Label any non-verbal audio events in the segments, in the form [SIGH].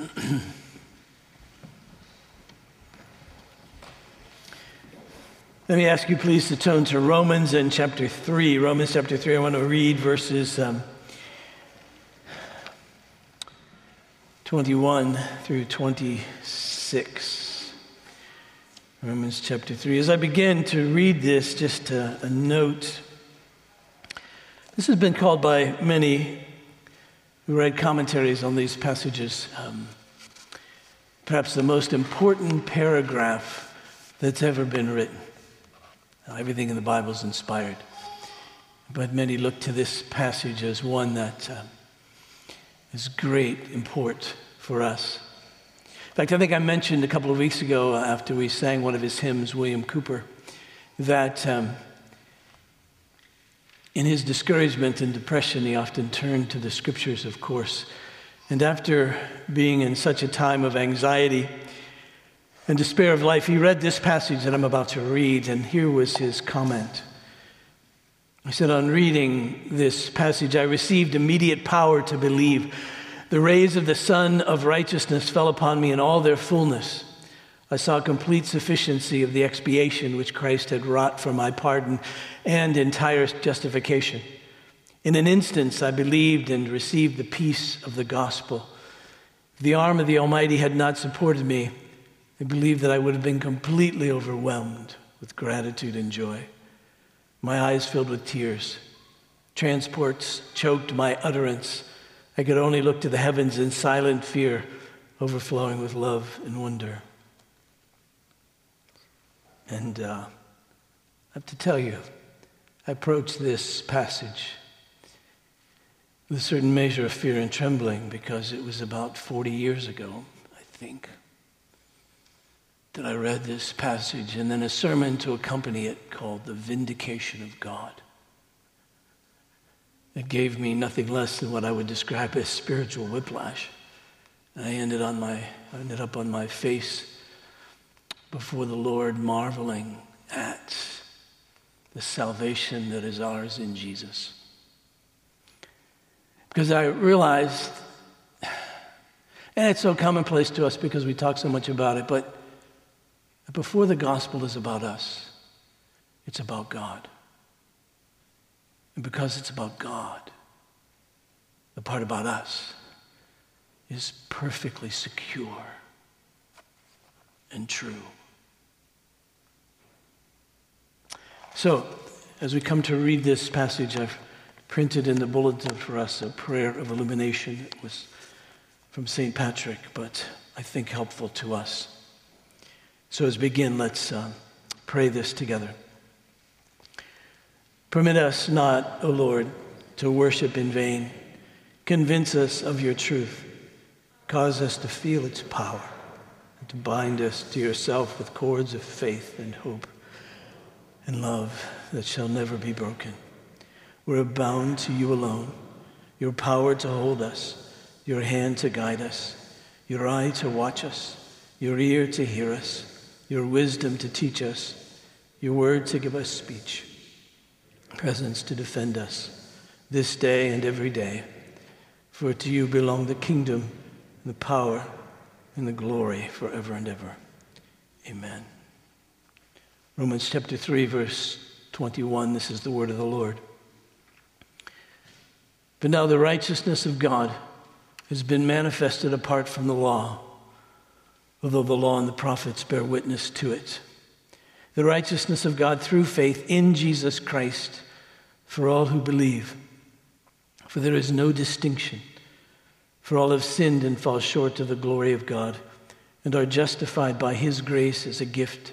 [CLEARS THROAT] Let me ask you, please, to turn to Romans and chapter 3. Romans chapter 3, I want to read verses um, 21 through 26. Romans chapter 3. As I begin to read this, just a, a note. This has been called by many who read commentaries on these passages um, perhaps the most important paragraph that's ever been written. Now, everything in the Bible is inspired, but many look to this passage as one that uh, is great import for us. In fact, I think I mentioned a couple of weeks ago after we sang one of his hymns, William Cowper, that um, in his discouragement and depression, he often turned to the scriptures, of course. And after being in such a time of anxiety and despair of life, he read this passage that I'm about to read, and here was his comment. He said, On reading this passage, I received immediate power to believe. The rays of the sun of righteousness fell upon me in all their fullness. I saw complete sufficiency of the expiation which Christ had wrought for my pardon and entire justification. In an instant, I believed and received the peace of the gospel. If the arm of the Almighty had not supported me, I believe that I would have been completely overwhelmed with gratitude and joy. My eyes filled with tears. Transports choked my utterance. I could only look to the heavens in silent fear, overflowing with love and wonder. And uh, I have to tell you, I approached this passage with a certain measure of fear and trembling because it was about 40 years ago, I think, that I read this passage and then a sermon to accompany it called The Vindication of God. It gave me nothing less than what I would describe as spiritual whiplash. I ended, on my, I ended up on my face before the Lord, marveling at the salvation that is ours in Jesus. Because I realized, and it's so commonplace to us because we talk so much about it, but before the gospel is about us, it's about God. And because it's about God, the part about us is perfectly secure and true. So, as we come to read this passage, I've printed in the bulletin for us a prayer of illumination. It was from St. Patrick, but I think helpful to us. So as we begin, let's uh, pray this together. Permit us not, O Lord, to worship in vain. Convince us of your truth. Cause us to feel its power and to bind us to yourself with cords of faith and hope and love that shall never be broken. We're bound to you alone, your power to hold us, your hand to guide us, your eye to watch us, your ear to hear us, your wisdom to teach us, your word to give us speech, presence to defend us this day and every day. For to you belong the kingdom, the power, and the glory forever and ever. Amen. Romans chapter 3, verse 21, this is the word of the Lord. But now the righteousness of God has been manifested apart from the law, although the law and the prophets bear witness to it. The righteousness of God through faith in Jesus Christ for all who believe. For there is no distinction, for all have sinned and fall short of the glory of God, and are justified by his grace as a gift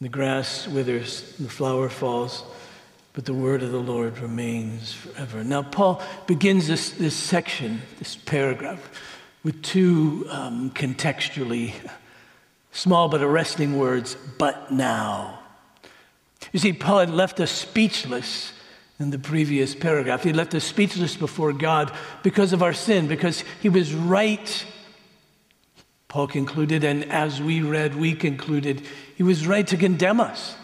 The grass withers, the flower falls but the word of the Lord remains forever. Now, Paul begins this, this section, this paragraph, with two um, contextually small but arresting words, but now. You see, Paul had left us speechless in the previous paragraph. He left us speechless before God because of our sin, because he was right, Paul concluded, and as we read, we concluded, he was right to condemn us.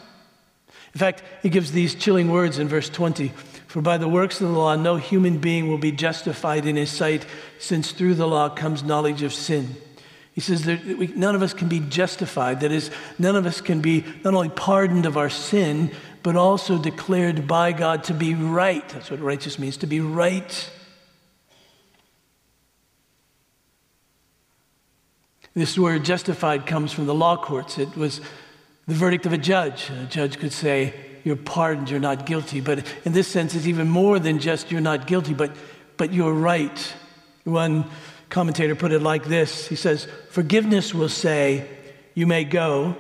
In fact, he gives these chilling words in verse 20 For by the works of the law, no human being will be justified in his sight, since through the law comes knowledge of sin. He says that we, none of us can be justified. That is, none of us can be not only pardoned of our sin, but also declared by God to be right. That's what righteous means, to be right. This word justified comes from the law courts. It was the verdict of a judge. A judge could say, You're pardoned, you're not guilty. But in this sense, it's even more than just you're not guilty, but, but you're right. One commentator put it like this He says, Forgiveness will say, You may go,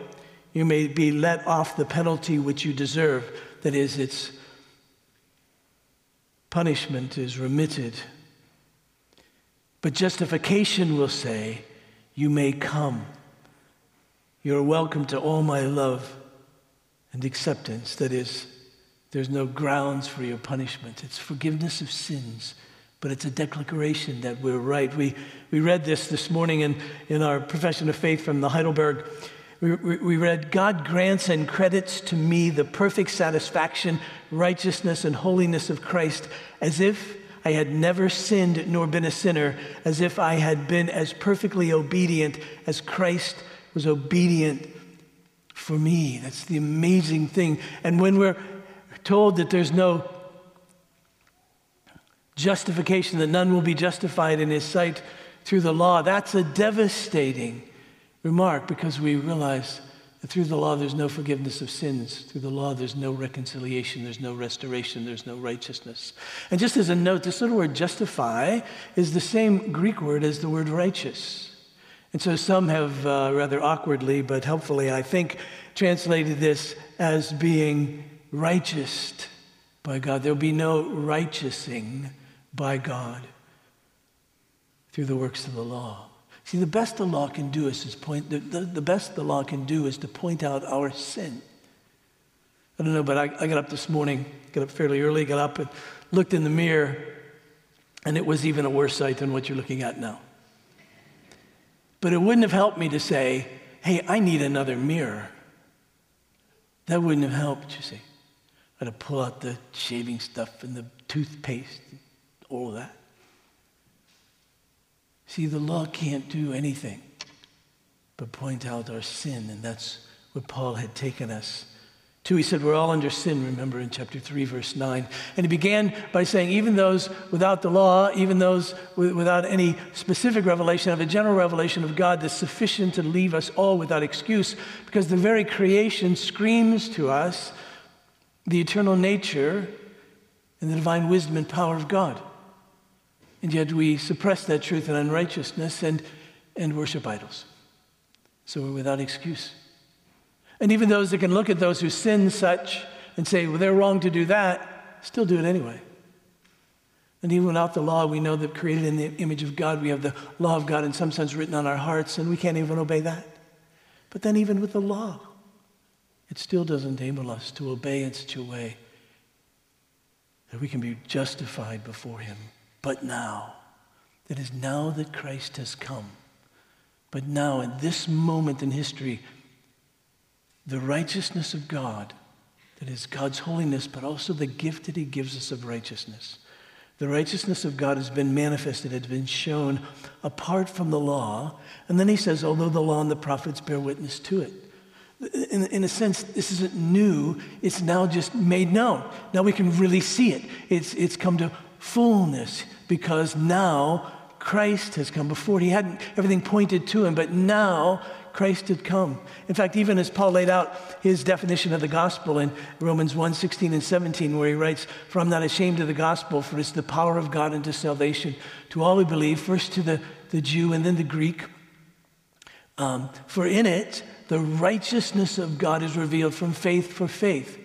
you may be let off the penalty which you deserve. That is, its punishment is remitted. But justification will say, You may come. You're welcome to all my love and acceptance. That is, there's no grounds for your punishment. It's forgiveness of sins but it's a declaration that we're right. We, we read this this morning in, in our profession of faith from the Heidelberg. We, we, we read, God grants and credits to me the perfect satisfaction, righteousness, and holiness of Christ, as if I had never sinned nor been a sinner, as if I had been as perfectly obedient as Christ was obedient for me. That's the amazing thing. And when we're told that there's no justification, that none will be justified in his sight through the law. That's a devastating remark because we realize through the law there's no forgiveness of sins. Through the law there's no reconciliation, there's no restoration, there's no righteousness. And just as a note, this little word justify is the same Greek word as the word righteous. And so some have uh, rather awkwardly, but helpfully, I think, translated this as being righteous by God. There'll be no righteousing by God through the works of the law. See, the best the law can do is, is point, the, the, the, best the law can do is to point out our sin. I don't know, but I, I got up this morning, got up fairly early, got up and looked in the mirror, and it was even a worse sight than what you're looking at now. But it wouldn't have helped me to say, hey, I need another mirror. That wouldn't have helped, you see. I had to pull out the shaving stuff and the toothpaste and all of that. See, the law can't do anything but point out our sin, and that's what Paul had taken us to. He said, We're all under sin, remember in chapter 3, verse 9. And he began by saying, Even those without the law, even those without any specific revelation, have a general revelation of God that's sufficient to leave us all without excuse, because the very creation screams to us the eternal nature and the divine wisdom and power of God. And yet we suppress that truth in unrighteousness and, and worship idols. So we're without excuse. And even those that can look at those who sin such and say, well, they're wrong to do that, still do it anyway. And even without the law, we know that created in the image of God, we have the law of God in some sense written on our hearts, and we can't even obey that. But then, even with the law, it still doesn't enable us to obey in such a way that we can be justified before Him. But now, it is now that Christ has come. But now, at this moment in history, the righteousness of God, that is God's holiness, but also the gift that He gives us of righteousness. The righteousness of God has been manifested, it has been shown apart from the law. And then He says, although the law and the prophets bear witness to it. In, in, a sense, this isn't new. It's now just made known. Now we can really see it. It's, it's come to fullness because now Christ has come. Before he hadn't, everything pointed to him, but now Christ had come. In fact, even as Paul laid out his definition of the gospel in Romans 1 16 and 17, where he writes, For I'm not ashamed of the gospel, for it's the power of God unto salvation to all who believe, first to the, the Jew and then the Greek. Um, for in it, the righteousness of God is revealed from faith for faith.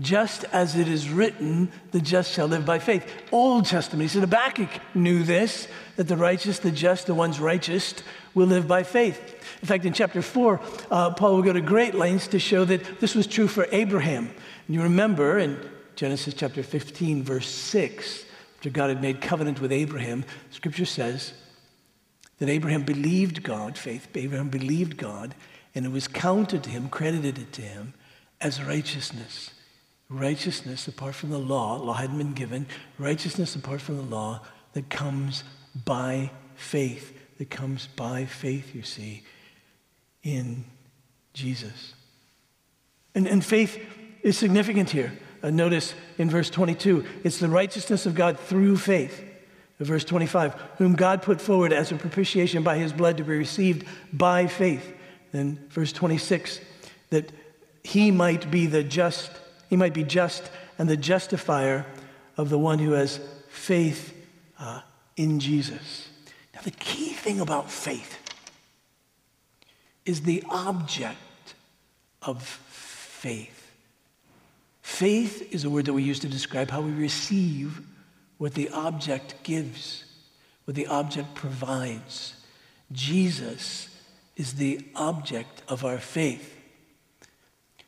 Just as it is written, the just shall live by faith. Old Testament. He said Habakkuk knew this, that the righteous, the just, the ones righteous will live by faith. In fact, in chapter 4, uh, Paul will go to great lengths to show that this was true for Abraham. And you remember in Genesis chapter 15, verse 6, after God had made covenant with Abraham, scripture says that Abraham believed God, faith, Abraham believed God, and it was counted to him, credited it to him as righteousness righteousness apart from the law, law hadn't been given, righteousness apart from the law that comes by faith, that comes by faith, you see, in Jesus. And, and faith is significant here. Uh, notice in verse 22, it's the righteousness of God through faith. verse 25, whom God put forward as a propitiation by his blood to be received by faith. Then verse 26, that he might be the just he might be just and the justifier of the one who has faith uh, in Jesus. Now, the key thing about faith is the object of faith. Faith is a word that we use to describe how we receive what the object gives, what the object provides. Jesus is the object of our faith.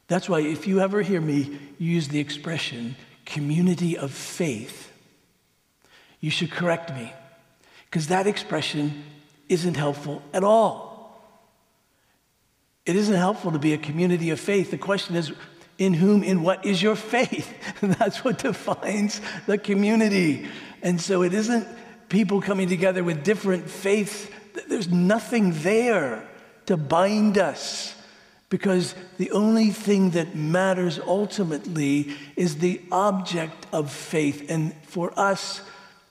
That's why if you ever hear me use the expression community of faith, you should correct me because that expression isn't helpful at all. It isn't helpful to be a community of faith. The question is, in whom, in what is your faith? [LAUGHS] that's what defines the community. And so it isn't people coming together with different faiths. There's nothing there to bind us because the only thing that matters ultimately is the object of faith. And for us,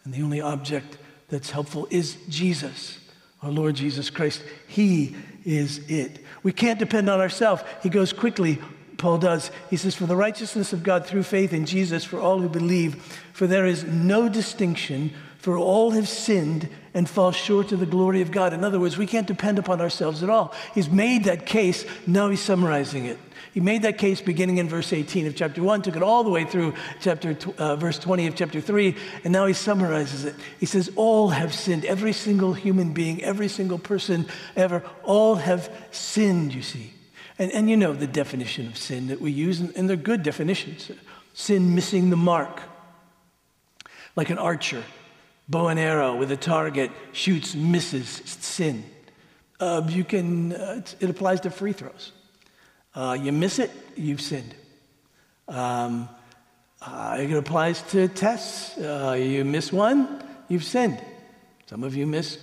and the only object that's helpful is Jesus, our Lord Jesus Christ. He is it. We can't depend on ourselves. He goes quickly, Paul does. He says, For the righteousness of God through faith in Jesus for all who believe, for there is no distinction, for all have sinned and fall short of the glory of God. In other words, we can't depend upon ourselves at all. He's made that case, now he's summarizing it. He made that case beginning in verse 18 of chapter 1, took it all the way through chapter uh, verse 20 of chapter 3, and now he summarizes it. He says, All have sinned. Every single human being, every single person ever, all have sinned, you see. And, and you know the definition of sin that we use, and, and they're good definitions. Sin missing the mark, like an archer bow and arrow with a target, shoots, misses, sin. Uh, you can, uh, it applies to free throws. Uh, you miss it, you've sinned. Um, uh, it applies to tests. Uh, you miss one, you've sinned. Some of you miss,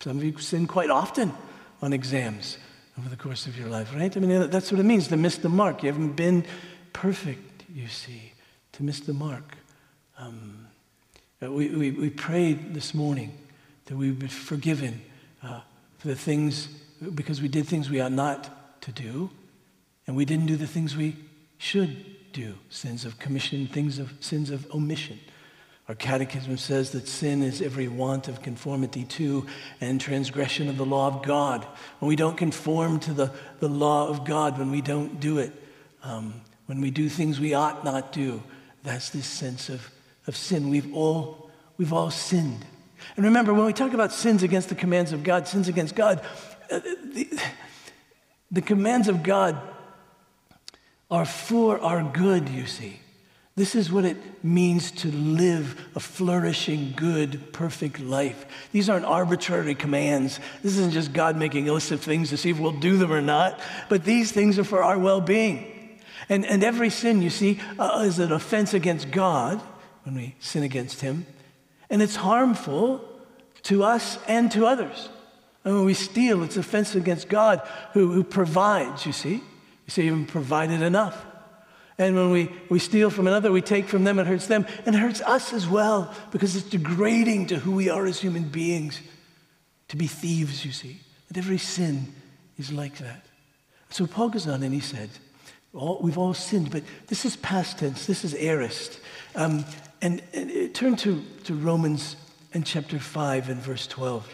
some of you sin quite often on exams over the course of your life, right? I mean, that's what it means to miss the mark. You haven't been perfect, you see, to miss the mark. Um, we, we, we prayed this morning that we would be forgiven uh, for the things, because we did things we ought not to do, and we didn't do the things we should do sins of commission, things of sins of omission. Our catechism says that sin is every want of conformity to and transgression of the law of God. When we don't conform to the, the law of God, when we don't do it, um, when we do things we ought not do, that's this sense of of sin. We've all, we've all sinned. And remember, when we talk about sins against the commands of God, sins against God, uh, the, the commands of God are for our good, you see. This is what it means to live a flourishing, good, perfect life. These aren't arbitrary commands. This isn't just God making a list of things to see if we'll do them or not, but these things are for our well being. And, and every sin, you see, uh, is an offense against God when we sin against Him. And it's harmful to us and to others. And when we steal, it's offensive against God who, who provides, you see. You see, even provided enough. And when we, we steal from another, we take from them, it hurts them, and it hurts us as well, because it's degrading to who we are as human beings to be thieves, you see. And every sin is like that. So Paul goes on and he said, all, We've all sinned, but this is past tense, this is aorist. Um, and, and uh, turn to, to Romans and chapter 5 and verse 12.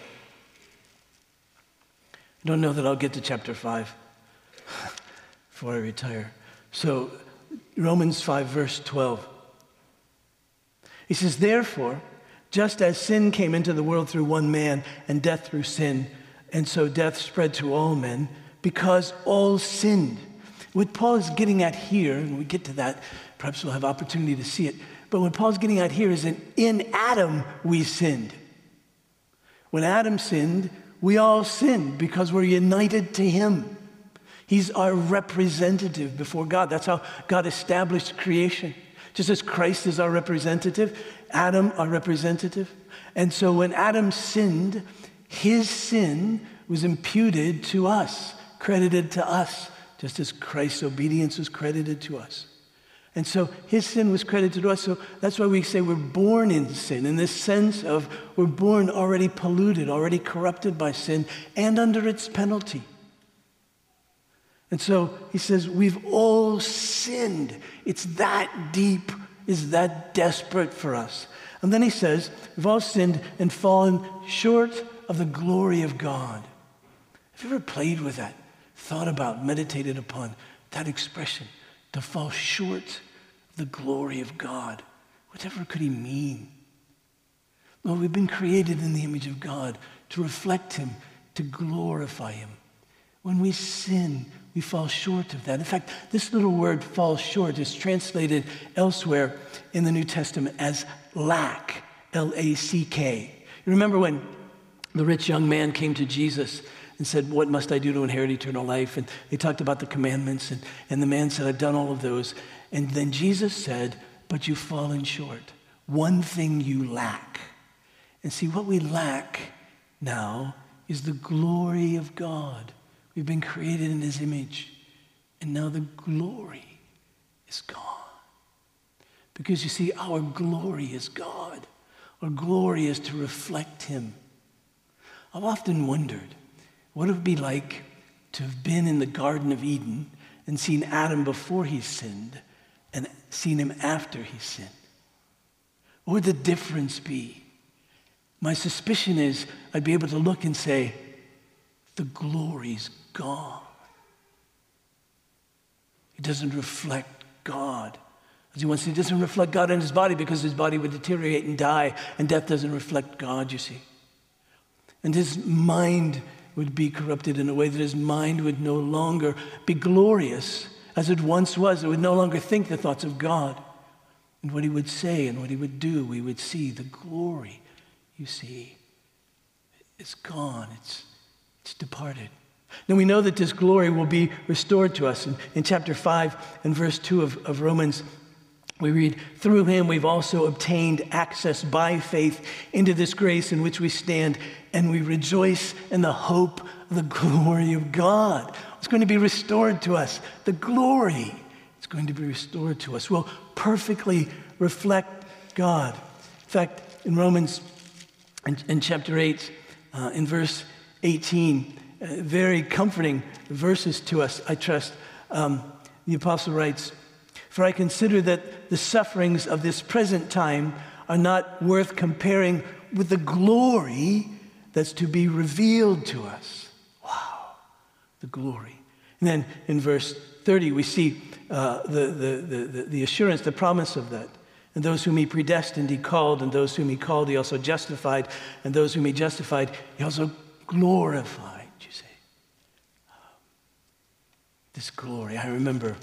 I don't know that I'll get to chapter 5 [LAUGHS] before I retire. So Romans 5, verse 12. He says, Therefore, just as sin came into the world through one man, and death through sin, and so death spread to all men, because all sinned. What Paul is getting at here, and we get to that, perhaps we'll have opportunity to see it, but what Paul's getting at here is that in Adam we sinned. When Adam sinned, we all sinned because we're united to him. He's our representative before God. That's how God established creation. Just as Christ is our representative, Adam, our representative. And so when Adam sinned, his sin was imputed to us, credited to us, just as Christ's obedience was credited to us. And so his sin was credited to us. So that's why we say we're born in sin, in this sense of we're born already polluted, already corrupted by sin, and under its penalty. And so he says, We've all sinned. It's that deep, is that desperate for us. And then he says, We've all sinned and fallen short of the glory of God. Have you ever played with that, thought about, meditated upon that expression, to fall short of the glory of God? Whatever could he mean? Well, we've been created in the image of God to reflect him, to glorify him. When we sin, we fall short of that. In fact, this little word fall short is translated elsewhere in the New Testament as lack, L A C K. You remember when the rich young man came to Jesus and said, What must I do to inherit eternal life? And they talked about the commandments, and, and the man said, I've done all of those. And then Jesus said, But you've fallen short. One thing you lack. And see, what we lack now is the glory of God. We've been created in his image, and now the glory is gone. Because you see, our glory is God. Our glory is to reflect him. I've often wondered what would it would be like to have been in the Garden of Eden and seen Adam before he sinned and seen him after he sinned. What would the difference be? My suspicion is I'd be able to look and say, the glory's gone. He doesn't reflect God. As he wants to, he doesn't reflect God in his body because his body would deteriorate and die, and death doesn't reflect God, you see. And his mind would be corrupted in a way that his mind would no longer be glorious as it once was. It would no longer think the thoughts of God. And what he would say and what he would do, we would see the glory, you see. It's gone, it's, it's departed. Now we know that this glory will be restored to us. In, in chapter 5 and verse 2 of, of Romans, we read, Through him we've also obtained access by faith into this grace in which we stand, and we rejoice in the hope of the glory of God. It's going to be restored to us. The glory is going to be restored to us. We'll perfectly reflect God. In fact, in Romans, in, in chapter 8, uh, in verse 18, very comforting verses to us, I trust. Um, the apostle writes, For I consider that the sufferings of this present time are not worth comparing with the glory that's to be revealed to us. Wow, the glory. And then in verse 30, we see uh, the, the, the, the assurance, the promise of that. And those whom he predestined, he called, and those whom he called, he also justified, and those whom he justified, he also glorified. You see. This glory. I remember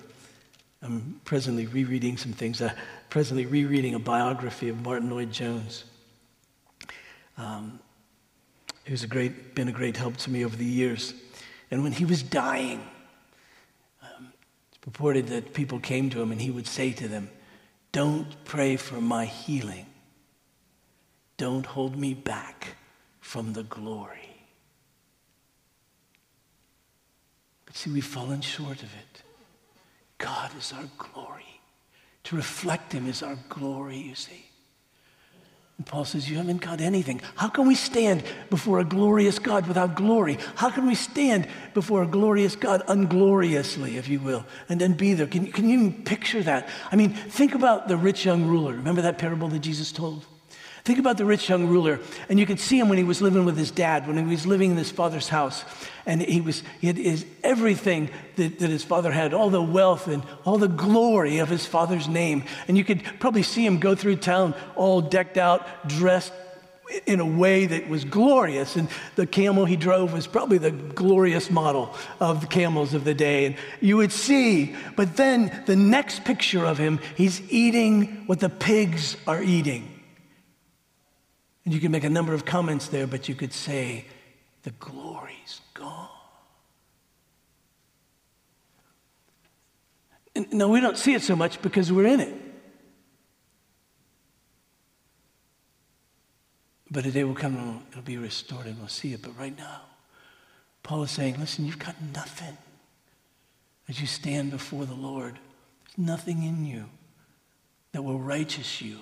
I'm presently rereading some things, uh, presently rereading a biography of Martyn Lloyd-Jones. Um, who's a great, been a great help to me over the years. And when he was dying, um, it's purported that people came to him and he would say to them, Don't pray for my healing. Don't hold me back from the glory. But see, we've fallen short of it. God is our glory. To reflect Him is our glory, you see. And Paul says, You haven't got anything. How can we stand before a glorious God without glory? How can we stand before a glorious God ungloriously, if you will, and then be there? Can, can you even picture that? I mean, think about the rich young ruler. Remember that parable that Jesus told? Think about the rich young ruler, and you could see him when he was living with his dad, when he was living in his father's house, and he was he had his, everything that, that his father had, all the wealth and all the glory of his father's name. And you could probably see him go through town all decked out, dressed in a way that was glorious. And the camel he drove was probably the glorious model of the camels of the day. And you would see, but then the next picture of him, he's eating what the pigs are eating. And you can make a number of comments there, but you could say, the glory's gone. And, no, we don't see it so much because we're in it. But a day will come and it'll be restored and we'll see it. But right now, Paul is saying, listen, you've got nothing as you stand before the Lord. There's nothing in you that will righteous you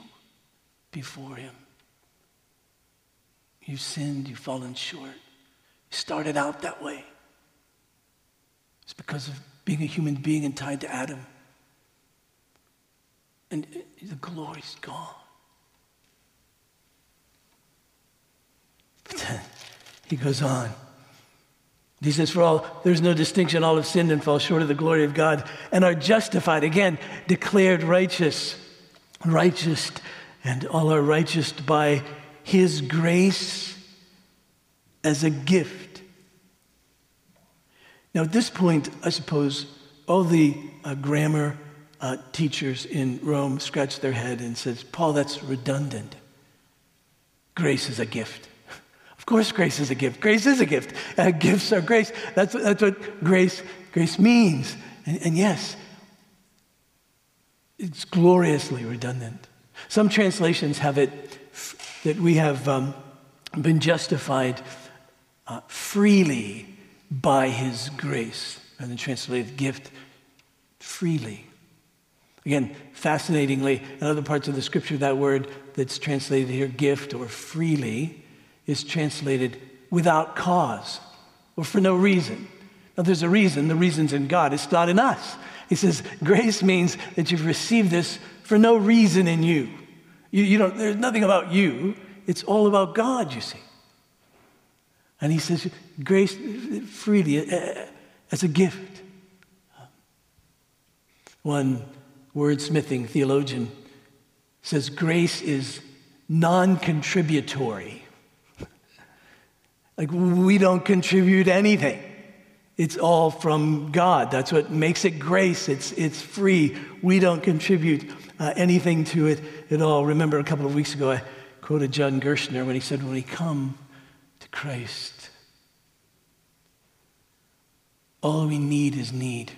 before him. You've sinned, you've fallen short. You started out that way. It's because of being a human being and tied to Adam. And the glory's gone. [LAUGHS] He goes on. He says, For all, there's no distinction. All have sinned and fall short of the glory of God and are justified. Again, declared righteous. Righteous, and all are righteous by his grace as a gift. Now, at this point, I suppose all the uh, grammar uh, teachers in Rome scratched their head and said, Paul, that's redundant. Grace is a gift. [LAUGHS] Of course, grace is a gift. Grace is a gift. [LAUGHS] Uh, gifts are grace. That's, that's what grace, grace means. And, and yes, it's gloriously redundant. Some translations have it that we have um, been justified uh, freely by his grace, and then translated gift freely. Again, fascinatingly, in other parts of the scripture, that word that's translated here, gift or freely, is translated without cause or for no reason. Now, there's a reason. The reason's in God, it's not in us. He says, grace means that you've received this for no reason in you. You, you don't, there's nothing about you, it's all about God, you see. And he says, grace freely uh, uh, as a gift. One wordsmithing theologian says grace is non contributory. like we don't contribute anything. It's all from God. That's what makes it grace. It's, it's free. We don't contribute uh, anything to it at all. Remember a couple of weeks ago, I quoted John Gerstner when he said, When we come to Christ, all we need is need,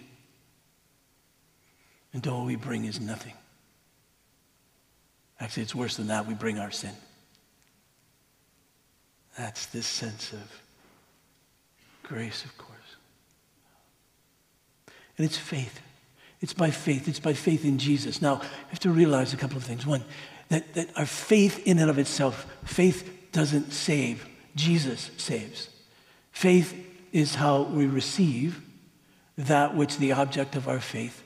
and all we bring is nothing. Actually, it's worse than that. We bring our sin. That's this sense of grace, of course. And it's faith. It's by faith. It's by faith in Jesus. Now, you have to realize a couple of things. One, that, that our faith in and of itself, faith doesn't save, Jesus saves. Faith is how we receive that which the object of our faith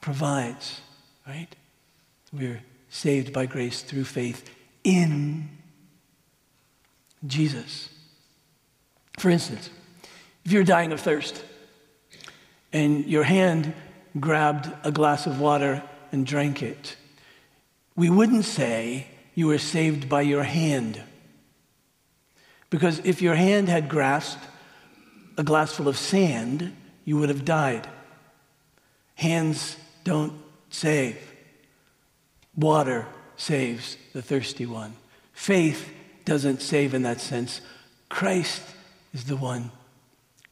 provides, right? We're saved by grace through faith in Jesus. For instance, if you're dying of thirst and your hand grabbed a glass of water and drank it, we wouldn't say you were saved by your hand. Because if your hand had grasped a glass full of sand, you would have died. Hands don't save. Water saves the thirsty one. Faith doesn't save in that sense. Christ is the one.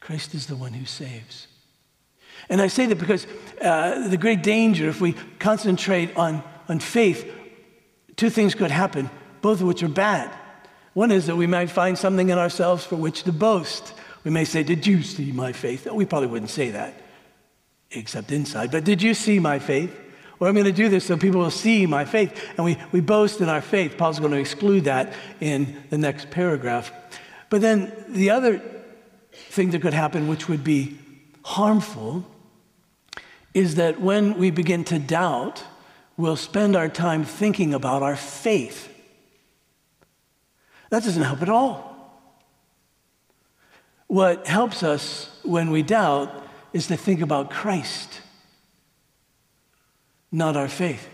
Christ is the one who saves. And I say that because uh, the great danger, if we concentrate on, on faith, two things could happen, both of which are bad. One is that we might find something in ourselves for which to boast. We may say, Did you see my faith? We probably wouldn't say that, except inside. But did you see my faith? Or I'm going to do this so people will see my faith. And we, we boast in our faith. Paul's going to exclude that in the next paragraph. But then the other thing that could happen, which would be harmful, is that when we begin to doubt, we'll spend our time thinking about our faith. That doesn't help at all. What helps us when we doubt is to think about Christ, not our faith.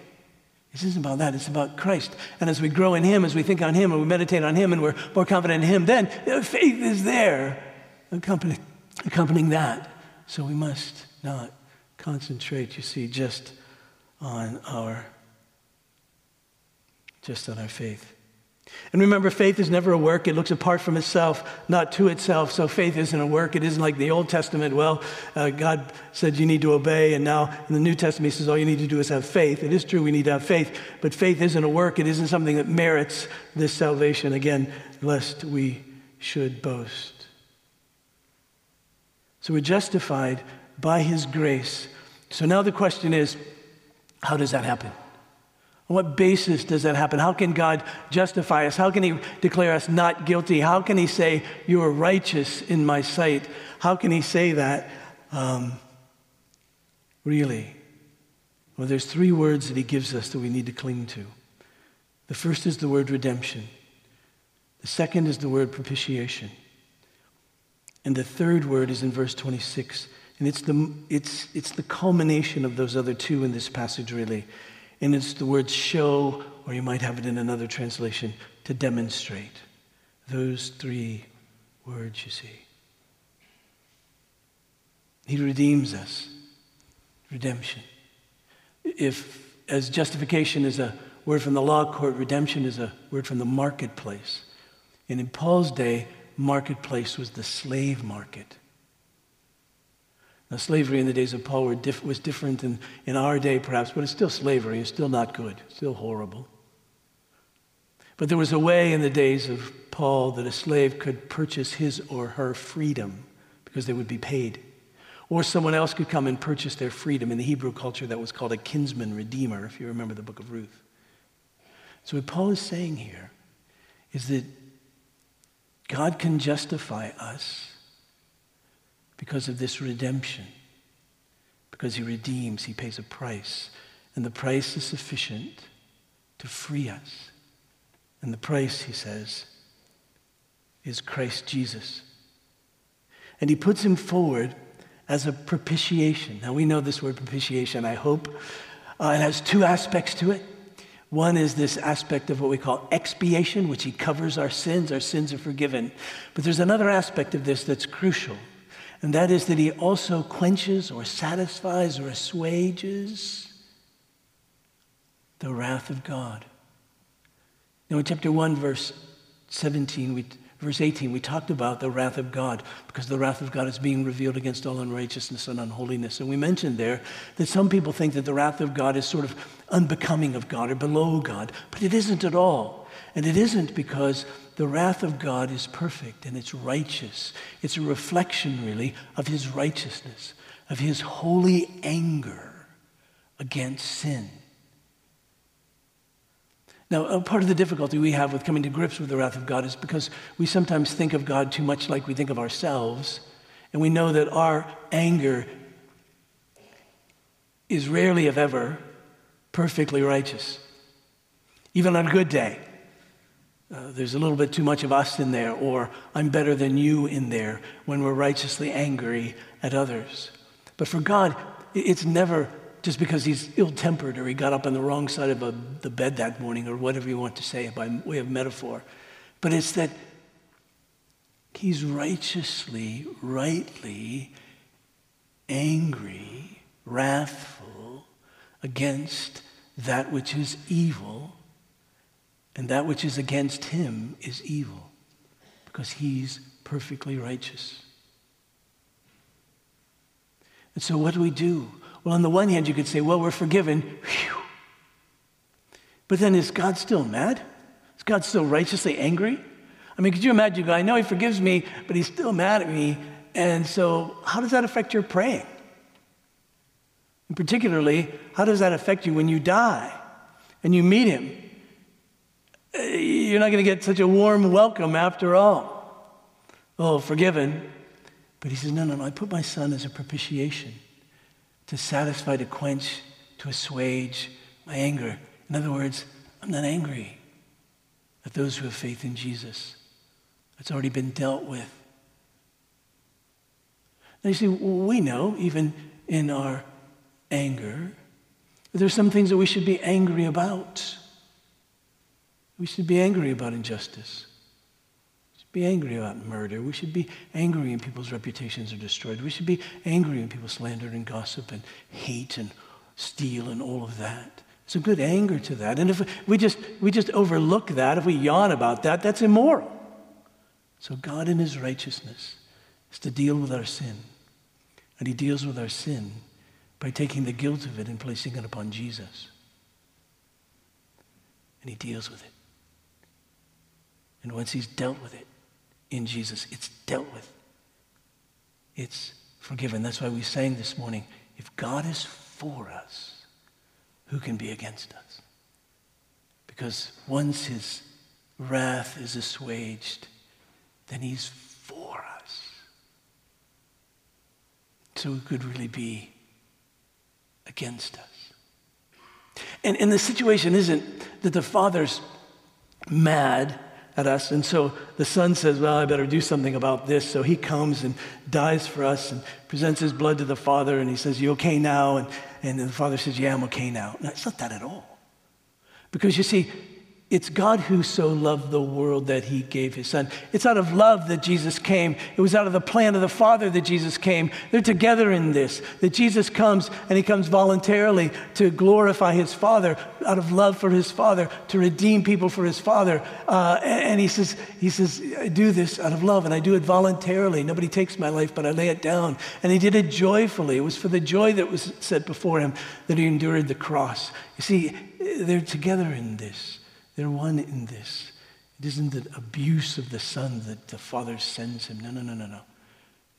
This isn't about that. It's about Christ. And as we grow in Him, as we think on Him, and we meditate on Him, and we're more confident in Him, then faith is there accompanying, accompanying that. So we must not concentrate, you see, just on our just on our faith. And remember, faith is never a work. It looks apart from itself, not to itself. So faith isn't a work. It isn't like the Old Testament. Well, uh, God said you need to obey, and now in the New Testament, He says all you need to do is have faith. It is true we need to have faith, but faith isn't a work. It isn't something that merits this salvation, again, lest we should boast. So we're justified by His grace. So now the question is how does that happen? On what basis does that happen? How can God justify us? How can He declare us not guilty? How can He say, You are righteous in my sight? How can He say that? Um, really? Well, there's three words that He gives us that we need to cling to. The first is the word redemption, the second is the word propitiation. And the third word is in verse 26. And it's the, it's, it's the culmination of those other two in this passage, really. And it's the word show, or you might have it in another translation, to demonstrate. Those three words, you see. He redeems us. Redemption. If, as justification is a word from the law court, redemption is a word from the marketplace. And in Paul's day, marketplace was the slave market. Now, slavery in the days of Paul diff- was different than in our day, perhaps, but it's still slavery. It's still not good, it's still horrible. But there was a way in the days of Paul that a slave could purchase his or her freedom because they would be paid. Or someone else could come and purchase their freedom. In the Hebrew culture, that was called a kinsman redeemer, if you remember the book of Ruth. So, what Paul is saying here is that God can justify us because of this redemption. Because he redeems, he pays a price. And the price is sufficient to free us. And the price, he says, is Christ Jesus. And he puts him forward as a propitiation. Now we know this word propitiation, I hope. Uh, it has two aspects to it. One is this aspect of what we call expiation, which he covers our sins, our sins are forgiven. But there's another aspect of this that's crucial and that is that he also quenches or satisfies or assuages the wrath of God. Now, in chapter 1, verse 17, we, verse 18, we talked about the wrath of God because the wrath of God is being revealed against all unrighteousness and unholiness. And we mentioned there that some people think that the wrath of God is sort of unbecoming of God or below God, but it isn't at all. And it isn't because the wrath of God is perfect and it's righteous. It's a reflection, really, of his righteousness, of his holy anger against sin. Now, part of the difficulty we have with coming to grips with the wrath of God is because we sometimes think of God too much like we think of ourselves, and we know that our anger is rarely, if ever, perfectly righteous. Even on a good day, uh, there's a little bit too much of us in there, or I'm better than you in there when we're righteously angry at others. But for God, it's never just because he's ill tempered or he got up on the wrong side of a, the bed that morning or whatever you want to say by way of metaphor. But it's that he's righteously, rightly angry, wrathful against that which is evil and that which is against him is evil because he's perfectly righteous. And so, what do we do? Well, on the one hand, you could say, well, we're forgiven. Whew. But then, is God still mad? Is God still righteously angry? I mean, could you imagine? You go, I know he forgives me, but he's still mad at me. And so, how does that affect your praying? And particularly, how does that affect you when you die and you meet him uh, you're not going to get such a warm welcome after all. Oh, forgiven. But he says, No, no, no. I put my son as a propitiation to satisfy, to quench, to assuage my anger. In other words, I'm not angry. at those who have faith in Jesus, it's already been dealt with. Now you see, we know, even in our anger, that there's some things that we should be angry about. We should be angry about injustice. Be angry about murder. We should be angry when people's reputations are destroyed. We should be angry when people slander and gossip and hate and steal and all of that. There's a good anger to that. And if we just, we just overlook that, if we yawn about that, that's immoral. So God in his righteousness is to deal with our sin. And he deals with our sin by taking the guilt of it and placing it upon Jesus. And he deals with it. And once he's dealt with it in Jesus, it's dealt with. It's forgiven. That's why we sang this morning if God is for us, who can be against us? Because once his wrath is assuaged, then he's for us. So who could really be against us? And, and the situation isn't that the father's mad at us. And so the son says, Well, I better do something about this. So he comes and dies for us and presents his blood to the father. And he says, You okay now? And, and the father says, Yeah, I'm okay now. No, it's not that at all. Because you see, it's God who so loved the world that he gave his son. It's out of love that Jesus came. It was out of the plan of the Father that Jesus came. They're together in this. That Jesus comes and he comes voluntarily to glorify his Father, out of love for his Father, to redeem people for his Father. Uh, and he says, he says, I do this out of love and I do it voluntarily. Nobody takes my life, but I lay it down. And he did it joyfully. It was for the joy that was set before him that he endured the cross. You see, they're together in this. They're one in this. It isn't the abuse of the Son that the Father sends him. No, no, no, no, no.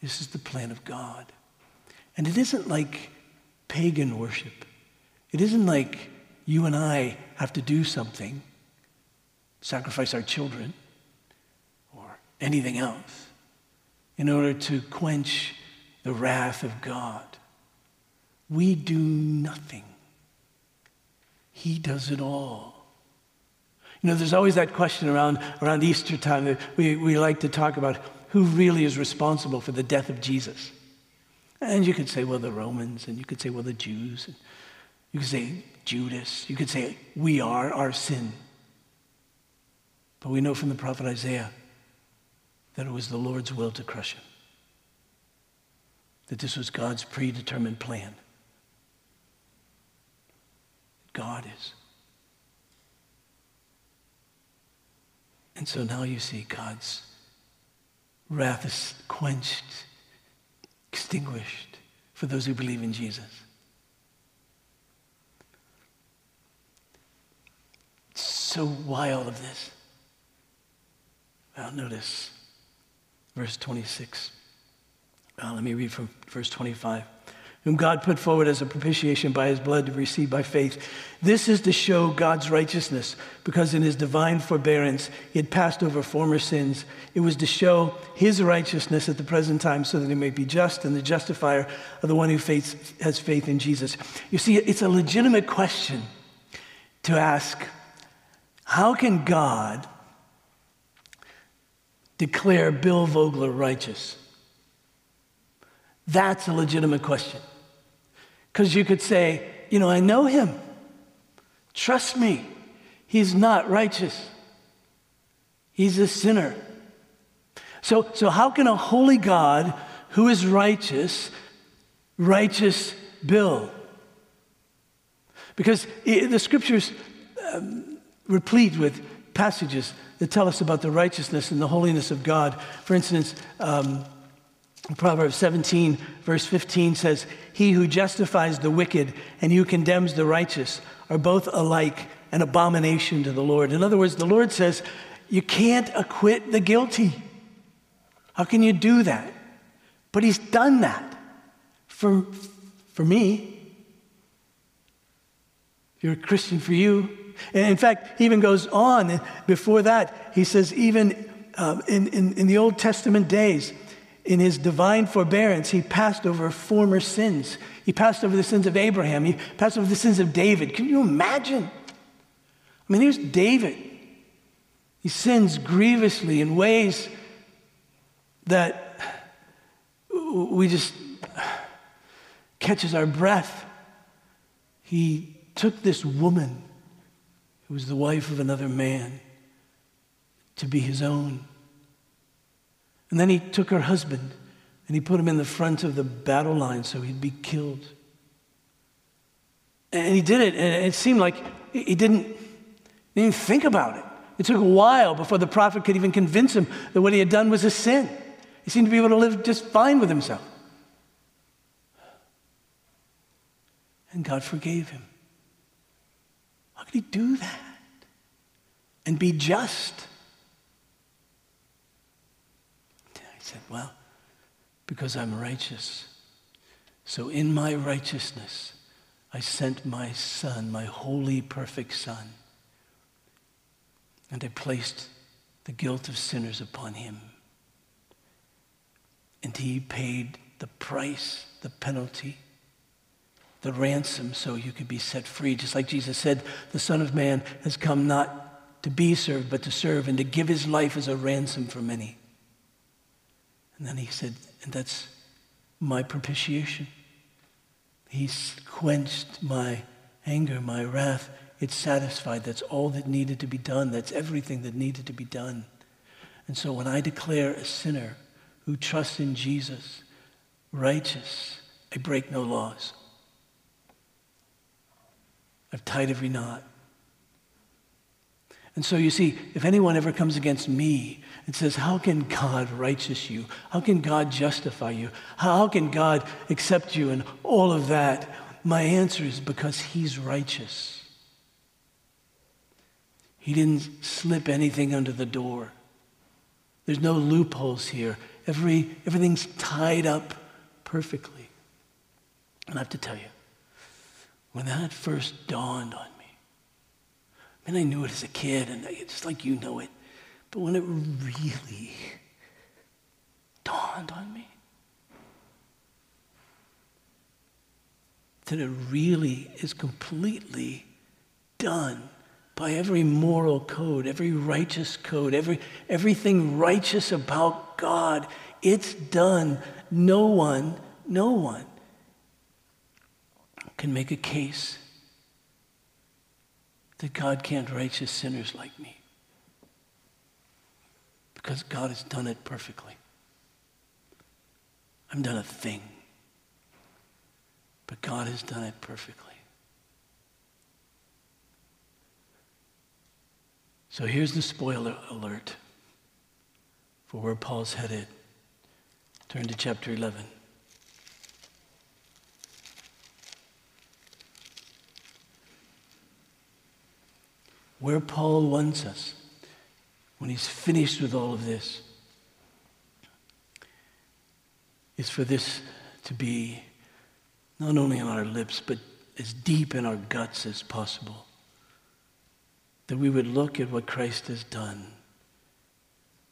This is the plan of God. And it isn't like pagan worship. It isn't like you and I have to do something, sacrifice our children, or anything else, in order to quench the wrath of God. We do nothing. He does it all. You know, there's always that question around, around Easter time that we, we like to talk about who really is responsible for the death of Jesus. And you could say, well, the Romans, and you could say, well, the Jews, and you could say Judas, you could say, we are our sin. But we know from the prophet Isaiah that it was the Lord's will to crush him, that this was God's predetermined plan. God is. And so now you see God's wrath is quenched, extinguished for those who believe in Jesus. So why all of this? Well, notice verse 26. Well, let me read from verse 25 whom God put forward as a propitiation by his blood to receive by faith. This is to show God's righteousness, because in his divine forbearance he had passed over former sins. It was to show his righteousness at the present time so that he may be just and the justifier of the one who faith, has faith in Jesus. You see, it's a legitimate question to ask how can God declare Bill Vogler righteous? That's a legitimate question. Because you could say, you know, I know him. Trust me, he's not righteous. He's a sinner. So, so how can a holy God who is righteous, righteous Bill? Because it, the scriptures um, replete with passages that tell us about the righteousness and the holiness of God. For instance, um, Proverbs 17, verse 15 says, He who justifies the wicked and who condemns the righteous are both alike an abomination to the Lord. In other words, the Lord says, You can't acquit the guilty. How can you do that? But He's done that for, for me. If you're a Christian, for you. And in fact, he even goes on before that. He says, even um, in, in, in the Old Testament days, in his divine forbearance, he passed over former sins. He passed over the sins of Abraham. He passed over the sins of David. Can you imagine? I mean, here's David. He sins grievously in ways that we just catches our breath. He took this woman who was the wife of another man to be his own. And then he took her husband and he put him in the front of the battle line so he'd be killed. And he did it, and it seemed like he didn't, he didn't think about it. It took a while before the prophet could even convince him that what he had done was a sin. He seemed to be able to live just fine with himself. And God forgave him. How could he do that? And be just? He said, Well, because I'm righteous. So in my righteousness, I sent my son, my holy, perfect son and I placed the guilt of sinners upon him. And he paid the price, the penalty, the ransom so you could be set free. Just like Jesus said, the Son of Man has come not to be served, but to serve and to give his life as a ransom for many. And then he said, and that's my propitiation. He's quenched my anger, my wrath. It's satisfied. That's all that needed to be done. That's everything that needed to be done. And so when I declare a sinner who trusts in Jesus righteous, I break no laws. I've tied every knot. And so you see, if anyone ever comes against me and says, How can God righteous you? How can God justify you? How can God accept you? And all of that, my answer is because He's righteous. He didn't slip anything under the door. There's no loopholes here. Every, everything's tied up perfectly. And I have to tell you, when that first dawned on mean, I knew it as a kid, and just like you know it, but when it really dawned on me, that it really is completely done by every moral code, every righteous code, every, everything righteous about God. It's done. No one, no one can make a case that God can't righteous sinners like me. Because God has done it perfectly. I've done a thing, but God has done it perfectly. So here's the spoiler alert for where Paul's headed. Turn to chapter 11. Where Paul wants us when he's finished with all of this is for this to be not only on our lips, but as deep in our guts as possible that we would look at what Christ has done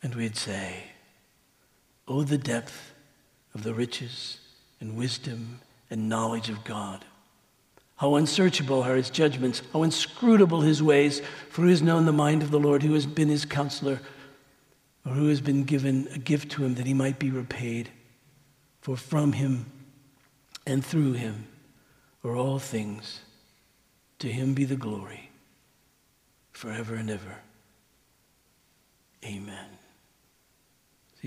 and we'd say, Oh, the depth of the riches and wisdom and knowledge of God. How unsearchable are his judgments, how inscrutable his ways, for who has known the mind of the Lord, who has been his counselor, or who has been given a gift to him that he might be repaid? For from him and through him are all things. To him be the glory forever and ever. Amen.